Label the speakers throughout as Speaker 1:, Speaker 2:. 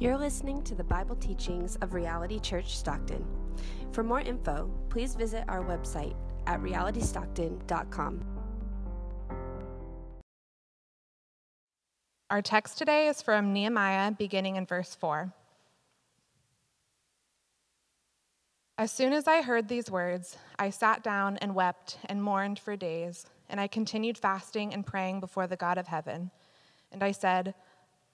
Speaker 1: You're listening to the Bible teachings of Reality Church Stockton. For more info, please visit our website at realitystockton.com.
Speaker 2: Our text today is from Nehemiah, beginning in verse 4. As soon as I heard these words, I sat down and wept and mourned for days, and I continued fasting and praying before the God of heaven. And I said,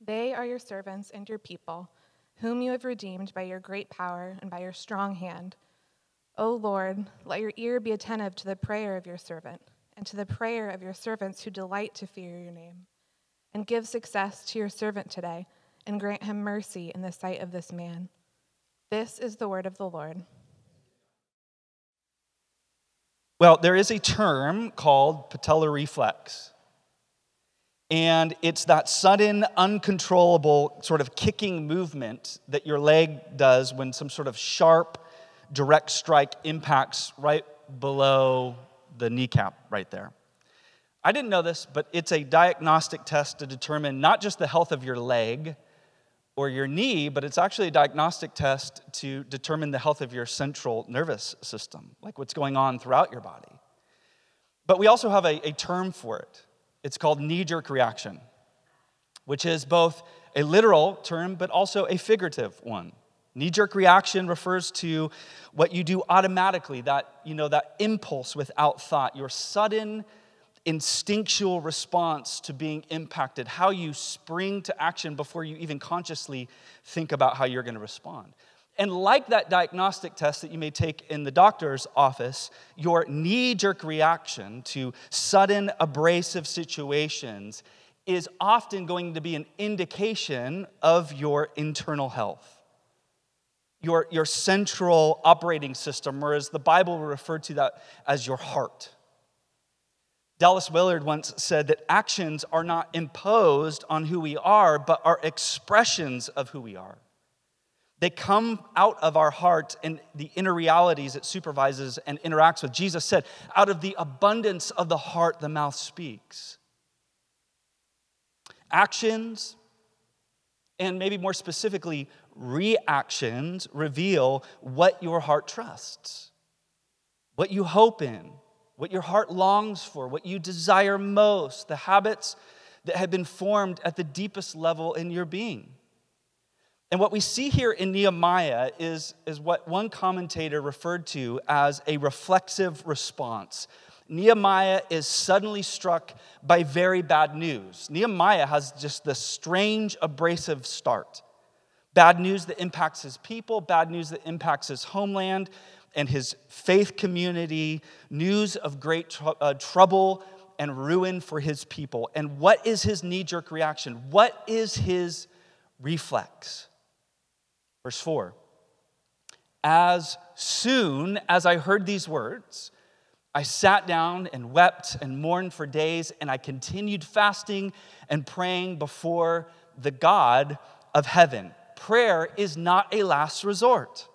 Speaker 2: They are your servants and your people, whom you have redeemed by your great power and by your strong hand. O Lord, let your ear be attentive to the prayer of your servant and to the prayer of your servants who delight to fear your name. And give success to your servant today, and grant him mercy in the sight of this man. This is the word of the Lord.
Speaker 3: Well, there is a term called patellar reflex. And it's that sudden, uncontrollable sort of kicking movement that your leg does when some sort of sharp, direct strike impacts right below the kneecap right there. I didn't know this, but it's a diagnostic test to determine not just the health of your leg or your knee, but it's actually a diagnostic test to determine the health of your central nervous system, like what's going on throughout your body. But we also have a, a term for it. It's called knee jerk reaction, which is both a literal term but also a figurative one. Knee jerk reaction refers to what you do automatically, that, you know, that impulse without thought, your sudden instinctual response to being impacted, how you spring to action before you even consciously think about how you're going to respond. And like that diagnostic test that you may take in the doctor's office, your knee jerk reaction to sudden abrasive situations is often going to be an indication of your internal health. Your, your central operating system, or as the Bible will refer to that as your heart. Dallas Willard once said that actions are not imposed on who we are, but are expressions of who we are. They come out of our heart and the inner realities it supervises and interacts with. Jesus said, out of the abundance of the heart, the mouth speaks. Actions, and maybe more specifically, reactions, reveal what your heart trusts, what you hope in, what your heart longs for, what you desire most, the habits that have been formed at the deepest level in your being. And what we see here in Nehemiah is, is what one commentator referred to as a reflexive response. Nehemiah is suddenly struck by very bad news. Nehemiah has just this strange, abrasive start. Bad news that impacts his people, bad news that impacts his homeland and his faith community, news of great tr- uh, trouble and ruin for his people. And what is his knee jerk reaction? What is his reflex? Verse 4 As soon as I heard these words, I sat down and wept and mourned for days, and I continued fasting and praying before the God of heaven. Prayer is not a last resort.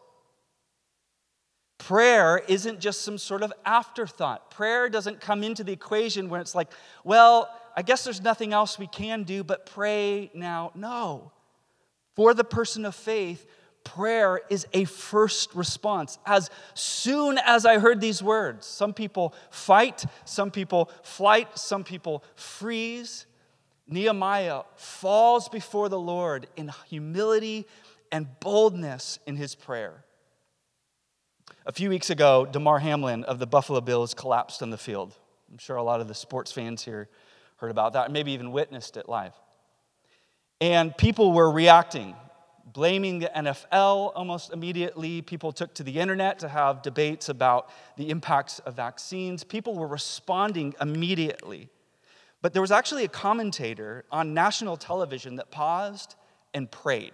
Speaker 3: Prayer isn't just some sort of afterthought. Prayer doesn't come into the equation where it's like, well, I guess there's nothing else we can do but pray now. No. For the person of faith, prayer is a first response. As soon as I heard these words, some people fight, some people flight, some people freeze. Nehemiah falls before the Lord in humility and boldness in his prayer. A few weeks ago, Damar Hamlin of the Buffalo Bills collapsed on the field. I'm sure a lot of the sports fans here heard about that, maybe even witnessed it live. And people were reacting, blaming the NFL almost immediately. People took to the internet to have debates about the impacts of vaccines. People were responding immediately. But there was actually a commentator on national television that paused and prayed.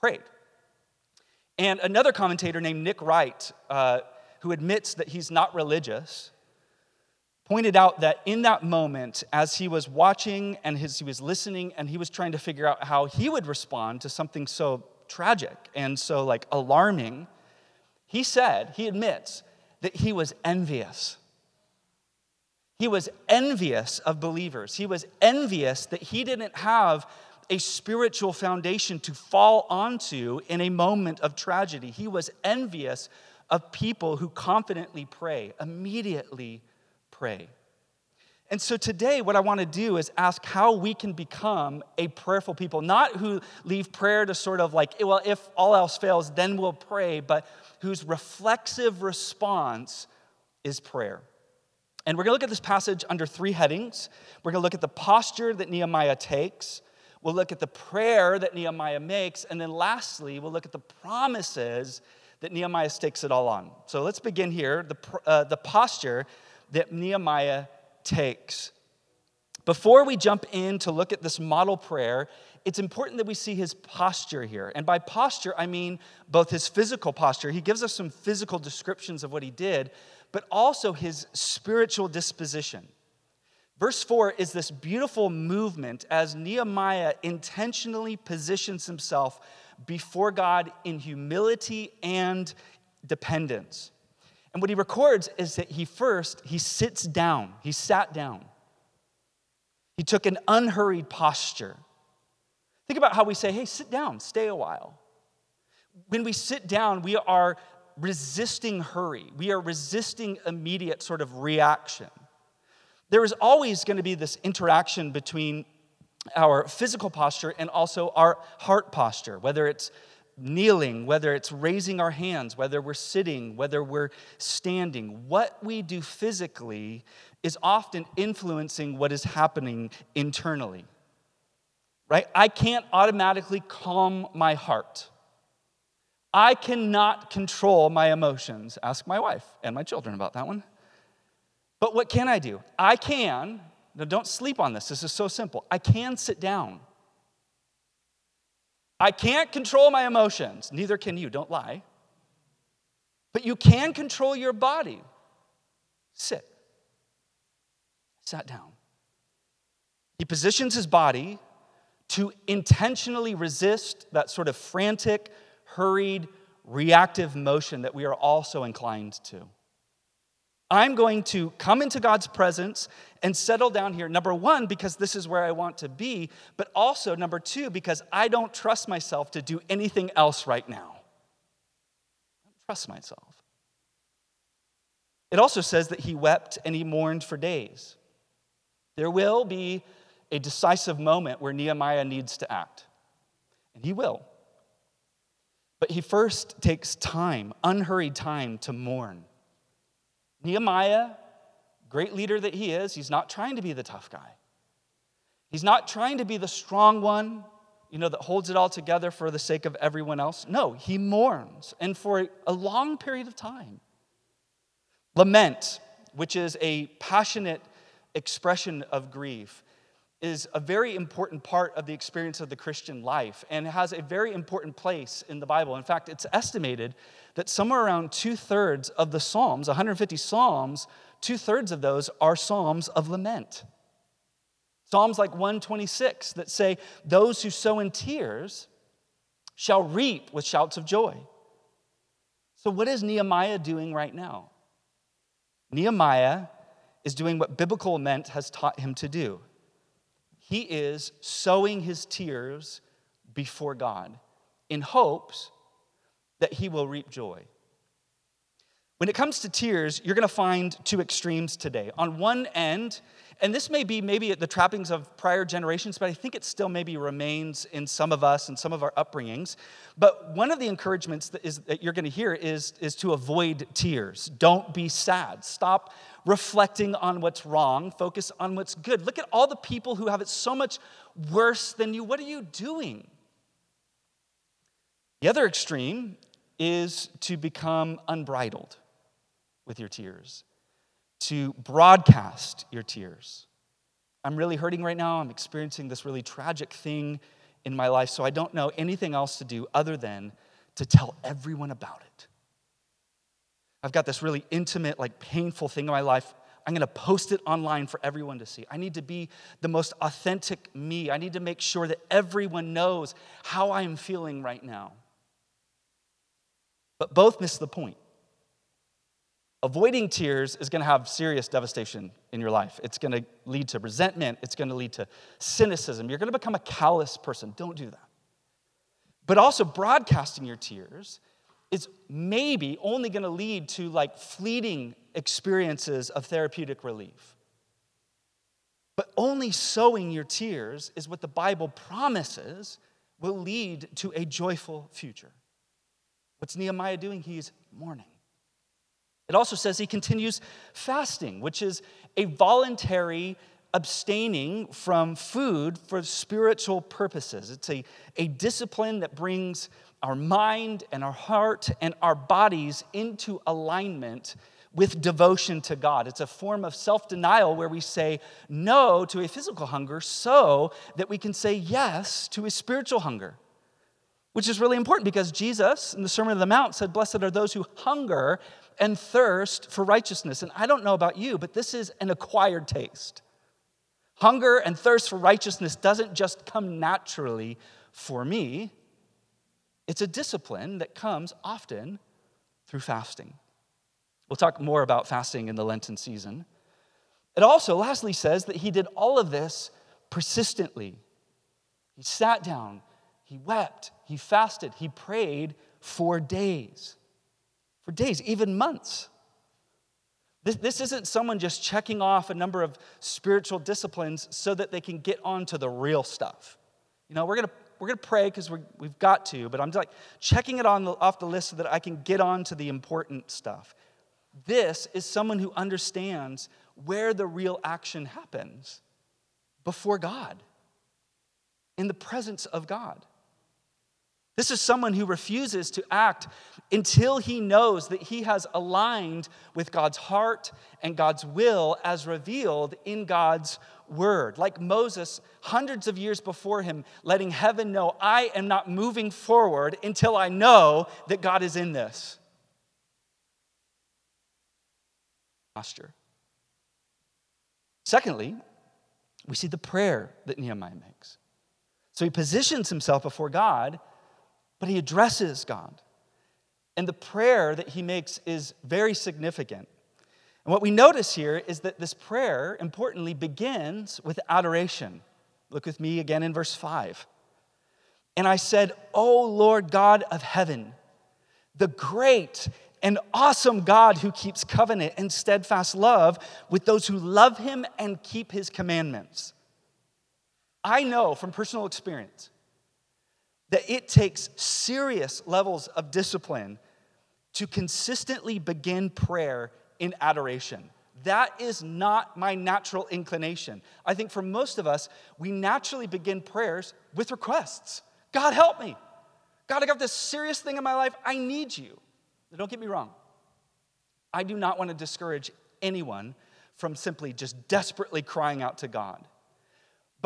Speaker 3: Prayed. And another commentator named Nick Wright, uh, who admits that he's not religious, pointed out that in that moment, as he was watching and his, he was listening and he was trying to figure out how he would respond to something so tragic and so like alarming, he said, he admits that he was envious. He was envious of believers. He was envious that he didn't have a spiritual foundation to fall onto in a moment of tragedy. He was envious of people who confidently pray, immediately pray. And so today, what I want to do is ask how we can become a prayerful people, not who leave prayer to sort of like, well, if all else fails, then we'll pray, but whose reflexive response is prayer. And we're going to look at this passage under three headings. We're going to look at the posture that Nehemiah takes. We'll look at the prayer that Nehemiah makes. And then lastly, we'll look at the promises that Nehemiah stakes it all on. So let's begin here the, uh, the posture that Nehemiah takes. Before we jump in to look at this model prayer, it's important that we see his posture here. And by posture, I mean both his physical posture, he gives us some physical descriptions of what he did, but also his spiritual disposition. Verse 4 is this beautiful movement as Nehemiah intentionally positions himself before God in humility and dependence. And what he records is that he first he sits down. He sat down. He took an unhurried posture. Think about how we say, "Hey, sit down, stay a while." When we sit down, we are resisting hurry. We are resisting immediate sort of reaction. There is always going to be this interaction between our physical posture and also our heart posture, whether it's kneeling, whether it's raising our hands, whether we're sitting, whether we're standing, what we do physically is often influencing what is happening internally. Right? I can't automatically calm my heart. I cannot control my emotions. Ask my wife and my children about that one. But what can I do? I can, now don't sleep on this, this is so simple. I can sit down. I can't control my emotions, neither can you, don't lie. But you can control your body. Sit. Sat down. He positions his body to intentionally resist that sort of frantic, hurried, reactive motion that we are also inclined to. I'm going to come into God's presence and settle down here. Number one, because this is where I want to be, but also, number two, because I don't trust myself to do anything else right now. I don't trust myself. It also says that he wept and he mourned for days. There will be a decisive moment where Nehemiah needs to act, and he will. But he first takes time, unhurried time, to mourn. Nehemiah, great leader that he is, he's not trying to be the tough guy. He's not trying to be the strong one, you know, that holds it all together for the sake of everyone else. No, he mourns, and for a long period of time. Lament, which is a passionate expression of grief, is a very important part of the experience of the Christian life and has a very important place in the Bible. In fact, it's estimated that somewhere around two thirds of the Psalms, 150 Psalms, two thirds of those are Psalms of lament. Psalms like 126 that say, Those who sow in tears shall reap with shouts of joy. So, what is Nehemiah doing right now? Nehemiah is doing what biblical lament has taught him to do. He is sowing his tears before God in hopes that he will reap joy. When it comes to tears, you're going to find two extremes today. On one end, and this may be maybe the trappings of prior generations, but I think it still maybe remains in some of us and some of our upbringings. But one of the encouragements that, is, that you're going to hear is, is to avoid tears. Don't be sad. Stop reflecting on what's wrong. Focus on what's good. Look at all the people who have it so much worse than you. What are you doing? The other extreme is to become unbridled with your tears to broadcast your tears. I'm really hurting right now. I'm experiencing this really tragic thing in my life, so I don't know anything else to do other than to tell everyone about it. I've got this really intimate, like painful thing in my life. I'm going to post it online for everyone to see. I need to be the most authentic me. I need to make sure that everyone knows how I am feeling right now. But both miss the point. Avoiding tears is going to have serious devastation in your life. It's going to lead to resentment. It's going to lead to cynicism. You're going to become a callous person. Don't do that. But also, broadcasting your tears is maybe only going to lead to like fleeting experiences of therapeutic relief. But only sowing your tears is what the Bible promises will lead to a joyful future. What's Nehemiah doing? He's mourning. It also says he continues fasting, which is a voluntary abstaining from food for spiritual purposes. It's a, a discipline that brings our mind and our heart and our bodies into alignment with devotion to God. It's a form of self denial where we say no to a physical hunger so that we can say yes to a spiritual hunger which is really important because Jesus in the Sermon on the Mount said, Blessed are those who hunger and thirst for righteousness. And I don't know about you, but this is an acquired taste. Hunger and thirst for righteousness doesn't just come naturally for me, it's a discipline that comes often through fasting. We'll talk more about fasting in the Lenten season. It also, lastly, says that he did all of this persistently. He sat down, he wept, he fasted, he prayed for days. For days, even months. This, this isn't someone just checking off a number of spiritual disciplines so that they can get on to the real stuff. You know, we're going to we're going to pray because we've got to, but I'm like checking it on the, off the list so that I can get on to the important stuff. This is someone who understands where the real action happens before God, in the presence of God. This is someone who refuses to act until he knows that he has aligned with God's heart and God's will as revealed in God's word. Like Moses, hundreds of years before him, letting heaven know, I am not moving forward until I know that God is in this. Posture. Secondly, we see the prayer that Nehemiah makes. So he positions himself before God but he addresses God. And the prayer that he makes is very significant. And what we notice here is that this prayer, importantly, begins with adoration. Look with me again in verse 5. And I said, O Lord God of heaven, the great and awesome God who keeps covenant and steadfast love with those who love him and keep his commandments. I know from personal experience that it takes serious levels of discipline to consistently begin prayer in adoration. That is not my natural inclination. I think for most of us, we naturally begin prayers with requests God, help me. God, I got this serious thing in my life. I need you. Don't get me wrong. I do not want to discourage anyone from simply just desperately crying out to God.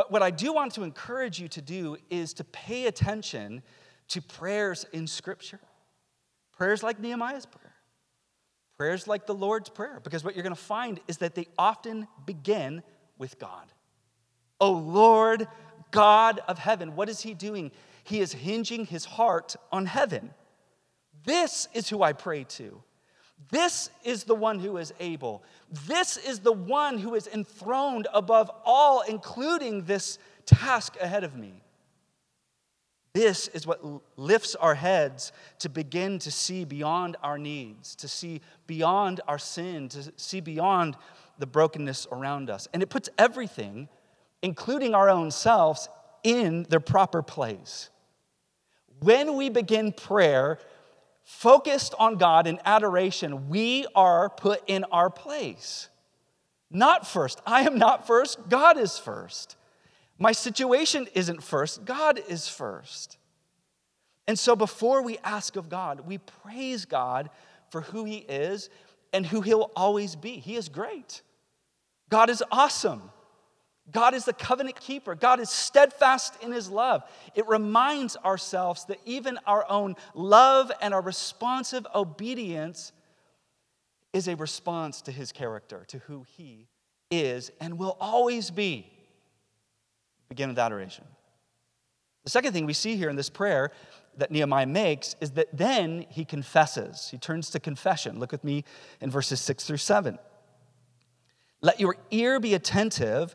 Speaker 3: But what I do want to encourage you to do is to pay attention to prayers in Scripture. Prayers like Nehemiah's prayer, prayers like the Lord's Prayer, because what you're going to find is that they often begin with God. Oh Lord, God of heaven, what is he doing? He is hinging his heart on heaven. This is who I pray to. This is the one who is able. This is the one who is enthroned above all, including this task ahead of me. This is what lifts our heads to begin to see beyond our needs, to see beyond our sin, to see beyond the brokenness around us. And it puts everything, including our own selves, in their proper place. When we begin prayer focused on God in adoration, we are put in our place. Not first. I am not first. God is first. My situation isn't first. God is first. And so before we ask of God, we praise God for who He is and who He'll always be. He is great. God is awesome. God is the covenant keeper. God is steadfast in his love. It reminds ourselves that even our own love and our responsive obedience is a response to his character, to who he is and will always be. Begin with adoration. The second thing we see here in this prayer that Nehemiah makes is that then he confesses. He turns to confession. Look with me in verses six through seven. Let your ear be attentive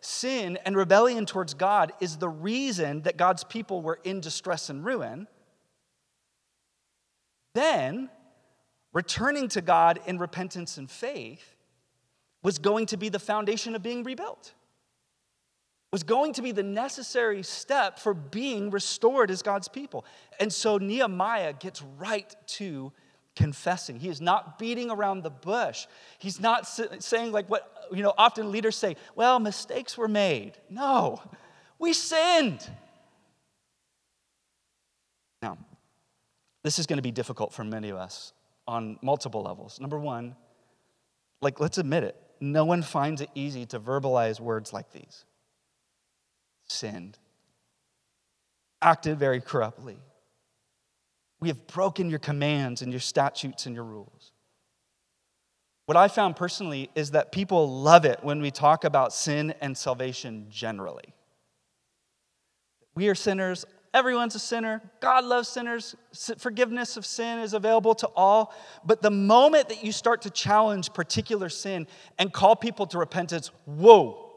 Speaker 3: sin and rebellion towards God is the reason that God's people were in distress and ruin, then returning to God in repentance and faith was going to be the foundation of being rebuilt. Was going to be the necessary step for being restored as God's people. And so Nehemiah gets right to confessing. He is not beating around the bush. He's not saying, like what you know, often leaders say, well, mistakes were made. No, we sinned. Now, this is going to be difficult for many of us on multiple levels. Number one, like, let's admit it, no one finds it easy to verbalize words like these sinned, acted very corruptly we have broken your commands and your statutes and your rules. What I found personally is that people love it when we talk about sin and salvation generally. We are sinners, everyone's a sinner. God loves sinners. Forgiveness of sin is available to all. But the moment that you start to challenge particular sin and call people to repentance, whoa,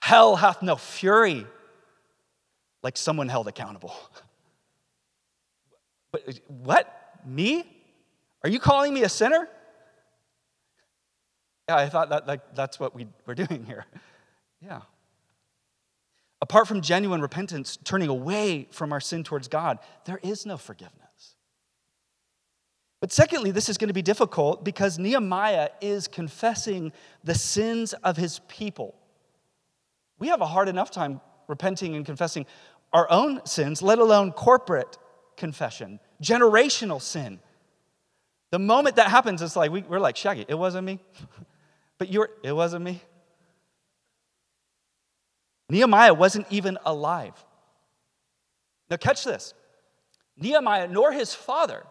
Speaker 3: hell hath no fury, like someone held accountable. But uh, what? Me? Are you calling me a sinner? Yeah, I thought that, that that's what we were doing here. Yeah. Apart from genuine repentance, turning away from our sin towards God, there is no forgiveness. But secondly, this is going to be difficult because Nehemiah is confessing the sins of his people. We have a hard enough time repenting and confessing our own sins, let alone corporate confession, generational sin. The moment that happens, it's like we, are like, Shaggy, it wasn't me. but you're, it wasn't me. Nehemiah wasn't even alive. Now, catch this Nehemiah nor his father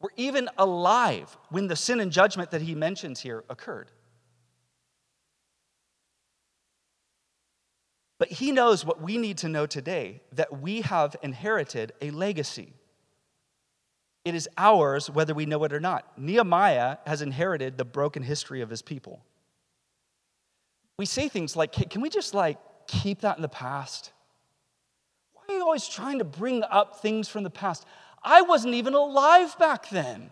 Speaker 3: were even alive when the sin and judgment that he mentions here occurred. But he knows what we need to know today that we have inherited a legacy. It is ours whether we know it or not. Nehemiah has inherited the broken history of his people. We say things like, can we just like keep that in the past? Why are you always trying to bring up things from the past? I wasn't even alive back then.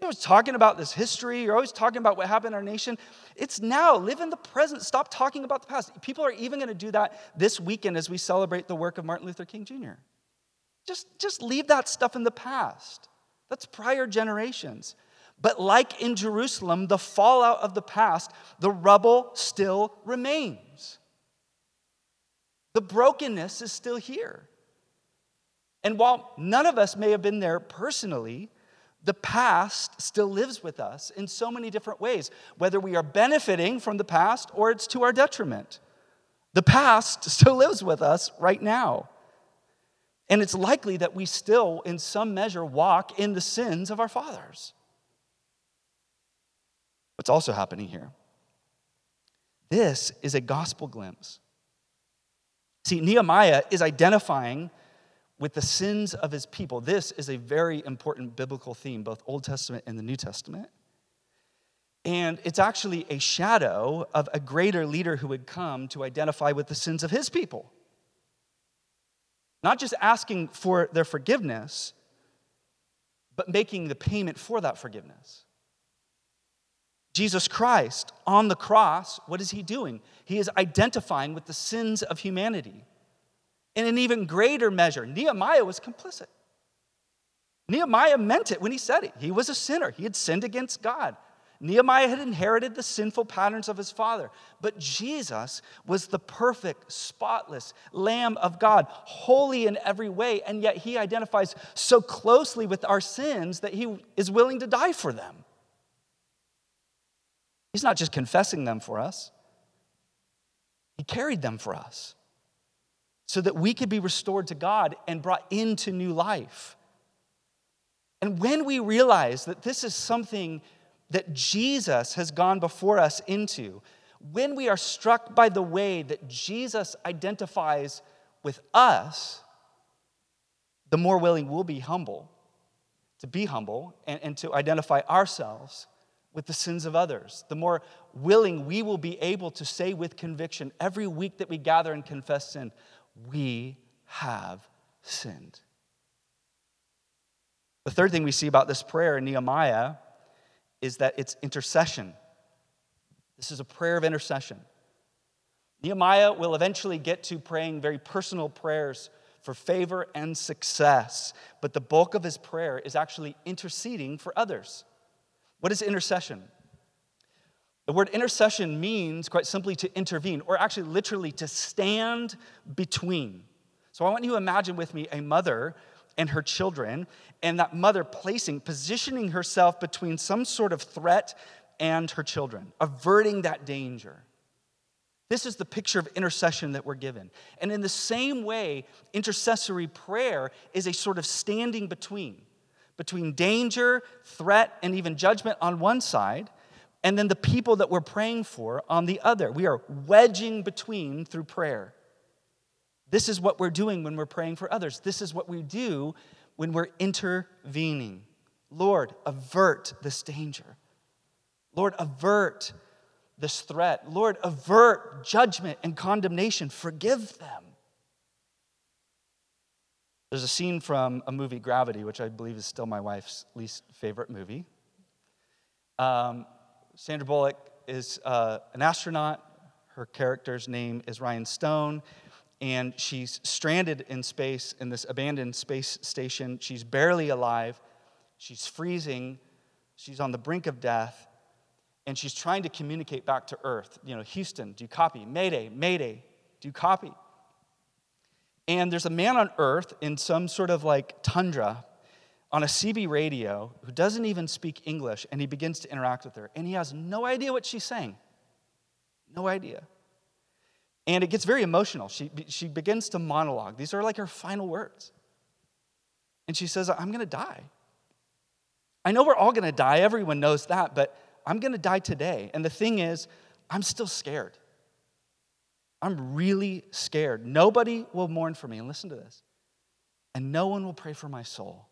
Speaker 3: You're always talking about this history. You're always talking about what happened in our nation. It's now. Live in the present. Stop talking about the past. People are even going to do that this weekend as we celebrate the work of Martin Luther King Jr. Just, just leave that stuff in the past. That's prior generations. But like in Jerusalem, the fallout of the past, the rubble still remains. The brokenness is still here. And while none of us may have been there personally, the past still lives with us in so many different ways, whether we are benefiting from the past or it's to our detriment. The past still lives with us right now. And it's likely that we still, in some measure, walk in the sins of our fathers. What's also happening here? This is a gospel glimpse. See, Nehemiah is identifying with the sins of his people. This is a very important biblical theme, both Old Testament and the New Testament. And it's actually a shadow of a greater leader who would come to identify with the sins of his people. Not just asking for their forgiveness, but making the payment for that forgiveness. Jesus Christ on the cross, what is he doing? He is identifying with the sins of humanity. In an even greater measure, Nehemiah was complicit. Nehemiah meant it when he said it. He was a sinner, he had sinned against God. Nehemiah had inherited the sinful patterns of his father, but Jesus was the perfect, spotless Lamb of God, holy in every way, and yet he identifies so closely with our sins that he is willing to die for them. He's not just confessing them for us, he carried them for us so that we could be restored to God and brought into new life. And when we realize that this is something that Jesus has gone before us into, when we are struck by the way that Jesus identifies with us, the more willing we'll be humble, to be humble, and, and to identify ourselves with the sins of others. The more willing we will be able to say with conviction every week that we gather and confess sin, we have sinned. The third thing we see about this prayer in Nehemiah is that it's intercession. This is a prayer of intercession. Nehemiah will eventually get to praying very personal prayers for favor and success, but the bulk of his prayer is actually interceding for others. What is intercession? The word intercession means quite simply to intervene, or actually literally to stand between. So I want you to imagine with me a mother and her children, and that mother placing, positioning herself between some sort of threat and her children, averting that danger. This is the picture of intercession that we're given. And in the same way, intercessory prayer is a sort of standing between, between danger, threat, and even judgment on one side, and then the people that we're praying for on the other. We are wedging between through prayer. This is what we're doing when we're praying for others. This is what we do when we're intervening. Lord, avert this danger. Lord, avert this threat. Lord, avert judgment and condemnation. Forgive them. There's a scene from a movie, Gravity, which I believe is still my wife's least favorite movie. Um, Sandra Bullock is uh, an astronaut. Her character's name is Ryan Stone and she's stranded in space in this abandoned space station. She's barely alive, she's freezing, she's on the brink of death, and she's trying to communicate back to Earth. You know, Houston, do you copy? Mayday, Mayday, do you copy? And there's a man on Earth in some sort of like tundra on a CB radio who doesn't even speak English, and he begins to interact with her, and he has no idea what she's saying. No idea. And it gets very emotional. She, she begins to monologue. These are like her final words. And she says, I'm going to die. I know we're all going to die. Everyone knows that, but I'm going to die today. And the thing is, I'm still scared. I'm really scared. Nobody will mourn for me. And listen to this. And no one will pray for my soul.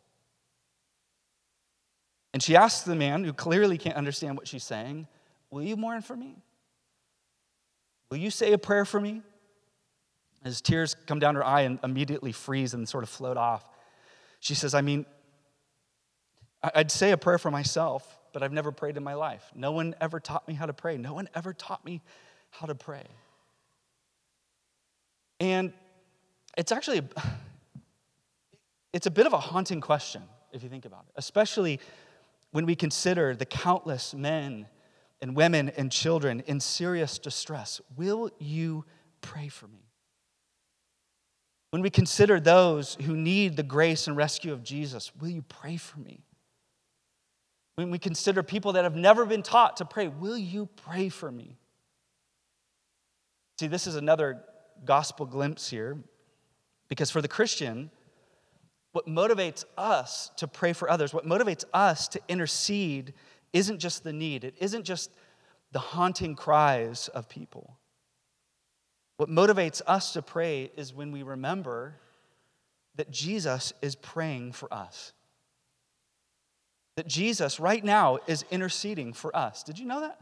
Speaker 3: And she asks the man, who clearly can't understand what she's saying, Will you mourn for me? Will you say a prayer for me? As tears come down her eye and immediately freeze and sort of float off, she says, I mean, I'd say a prayer for myself, but I've never prayed in my life. No one ever taught me how to pray. No one ever taught me how to pray. And it's actually it's a bit of a haunting question if you think about it, especially when we consider the countless men and women and children in serious distress. Will you pray for me? When we consider those who need the grace and rescue of Jesus, will you pray for me? When we consider people that have never been taught to pray, will you pray for me? See, this is another gospel glimpse here, because for the Christian, what motivates us to pray for others, what motivates us to intercede, isn't just the need, it isn't just the haunting cries of people. What motivates us to pray is when we remember that Jesus is praying for us. That Jesus, right now, is interceding for us. Did you know that?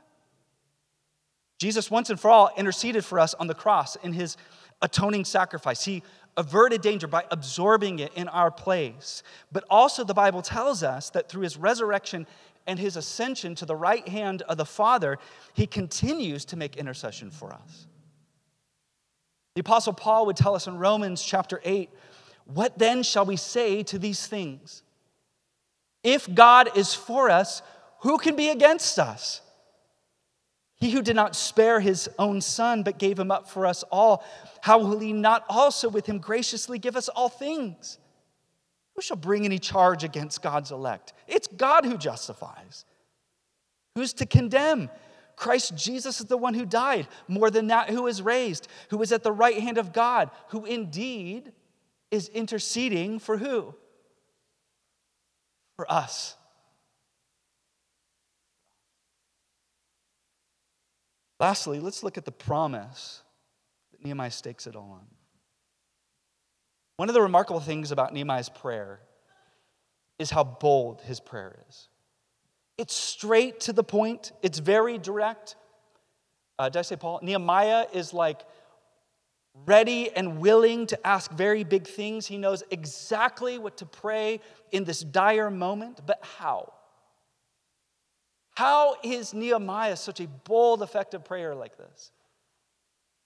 Speaker 3: Jesus, once and for all, interceded for us on the cross in his atoning sacrifice. He averted danger by absorbing it in our place. But also, the Bible tells us that through his resurrection and his ascension to the right hand of the Father, he continues to make intercession for us. The Apostle Paul would tell us in Romans chapter 8 What then shall we say to these things? If God is for us, who can be against us? He who did not spare his own son, but gave him up for us all, how will he not also with him graciously give us all things? Who shall bring any charge against God's elect? It's God who justifies. Who's to condemn? Christ Jesus is the one who died, more than that, who is raised, who is at the right hand of God, who indeed is interceding for who? For us. Lastly, let's look at the promise that Nehemiah stakes it all on. One of the remarkable things about Nehemiah's prayer is how bold his prayer is. It's straight to the point, it's very direct. Uh, did I say Paul? Nehemiah is like ready and willing to ask very big things. He knows exactly what to pray in this dire moment, but how? How is Nehemiah such a bold, effective prayer like this?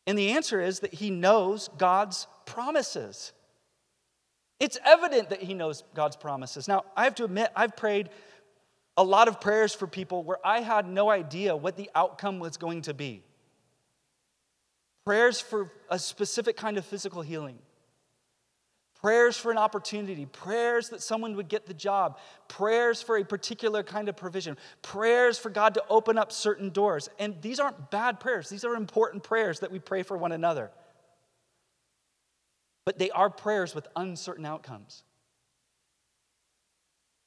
Speaker 3: And the answer is that he knows God's promises. It's evident that he knows God's promises. Now, I have to admit, I've prayed a lot of prayers for people where I had no idea what the outcome was going to be. Prayers for a specific kind of physical healing prayers for an opportunity, prayers that someone would get the job, prayers for a particular kind of provision, prayers for God to open up certain doors. And these aren't bad prayers, these are important prayers that we pray for one another. But they are prayers with uncertain outcomes.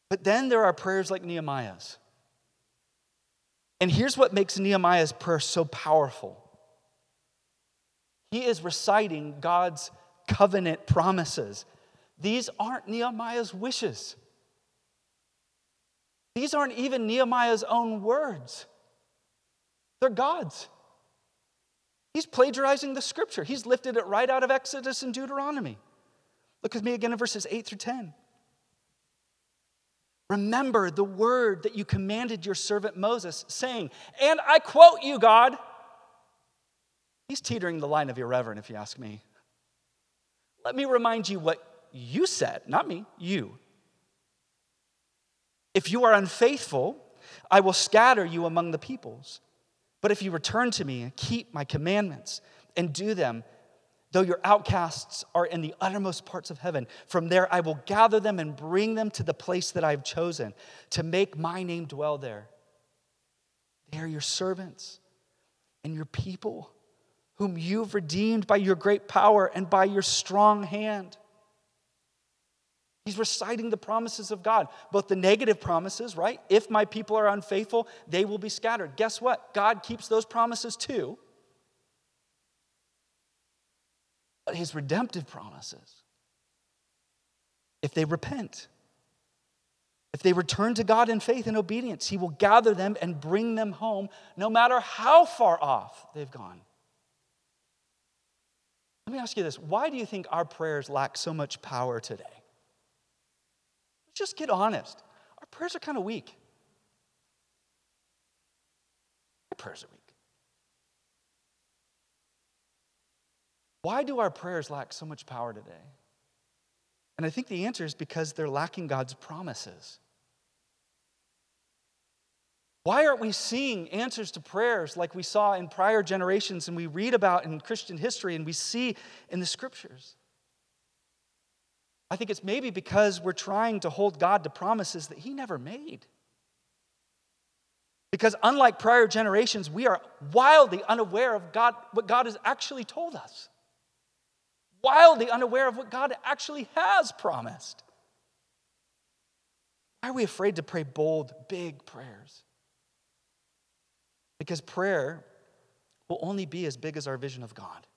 Speaker 3: But then there are prayers like Nehemiah's. And here's what makes Nehemiah's prayer so powerful he is reciting God's covenant promises. These aren't Nehemiah's wishes. These aren't even Nehemiah's own words. They're God's. He's plagiarizing the scripture. He's lifted it right out of Exodus and Deuteronomy. Look with me again in verses 8 through 10. Remember the word that you commanded your servant Moses, saying, and I quote you, God. He's teetering the line of irreverent, if you ask me. Let me remind you what you said, not me, you. If you are unfaithful, I will scatter you among the peoples. But if you return to me and keep my commandments and do them, though your outcasts are in the uttermost parts of heaven, from there I will gather them and bring them to the place that I have chosen to make my name dwell there. They are your servants and your people whom you've redeemed by your great power and by your strong hand. He's reciting the promises of God, both the negative promises, right? If my people are unfaithful, they will be scattered. Guess what? God keeps those promises too. But his redemptive promises, if they repent, if they return to God in faith and obedience, he will gather them and bring them home no matter how far off they've gone. Let me ask you this why do you think our prayers lack so much power today? Just get honest. Our prayers are kind of weak. Our prayers are weak. Why do our prayers lack so much power today? And I think the answer is because they're lacking God's promises. Why aren't we seeing answers to prayers like we saw in prior generations and we read about in Christian history and we see in the scriptures? I think it's maybe because we're trying to hold God to promises that He never made. Because unlike prior generations, we are wildly unaware of God, what God has actually told us. Wildly unaware of what God actually has promised. Why are we afraid to pray bold, big prayers? Because prayer will only be as big as our vision of God.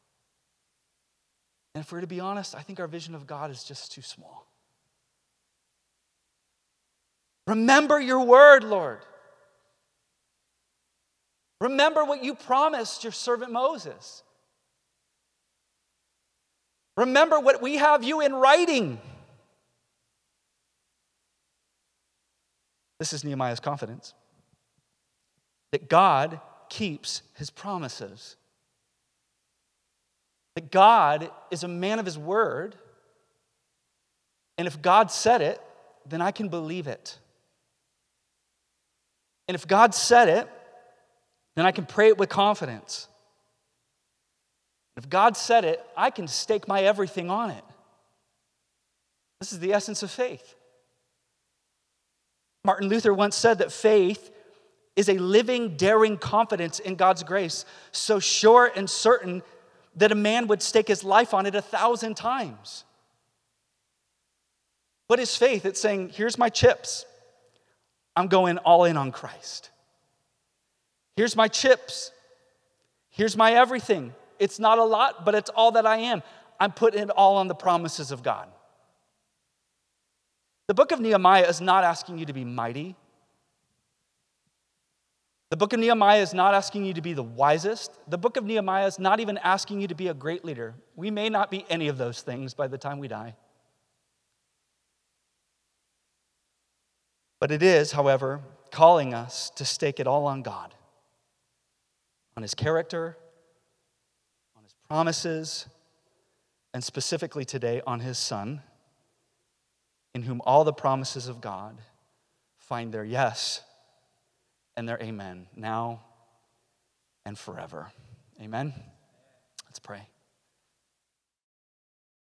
Speaker 3: And if we're to be honest, I think our vision of God is just too small. Remember your word, Lord. Remember what you promised your servant Moses. Remember what we have you in writing. This is Nehemiah's confidence that God keeps his promises. That God is a man of his word. And if God said it, then I can believe it. And if God said it, then I can pray it with confidence. If God said it, I can stake my everything on it. This is the essence of faith. Martin Luther once said that faith is a living, daring confidence in God's grace, so sure and certain that a man would stake his life on it a thousand times. What is faith? It's saying, here's my chips. I'm going all in on Christ. Here's my chips. Here's my everything. It's not a lot, but it's all that I am. I'm putting it all on the promises of God. The book of Nehemiah is not asking you to be mighty. The book of Nehemiah is not asking you to be the wisest. The book of Nehemiah is not even asking you to be a great leader. We may not be any of those things by the time we die. But it is, however, calling us to stake it all on God, on His character, on His promises, and specifically today on His Son, in whom all the promises of God find their yes and their amen now and forever. Amen. Let's pray.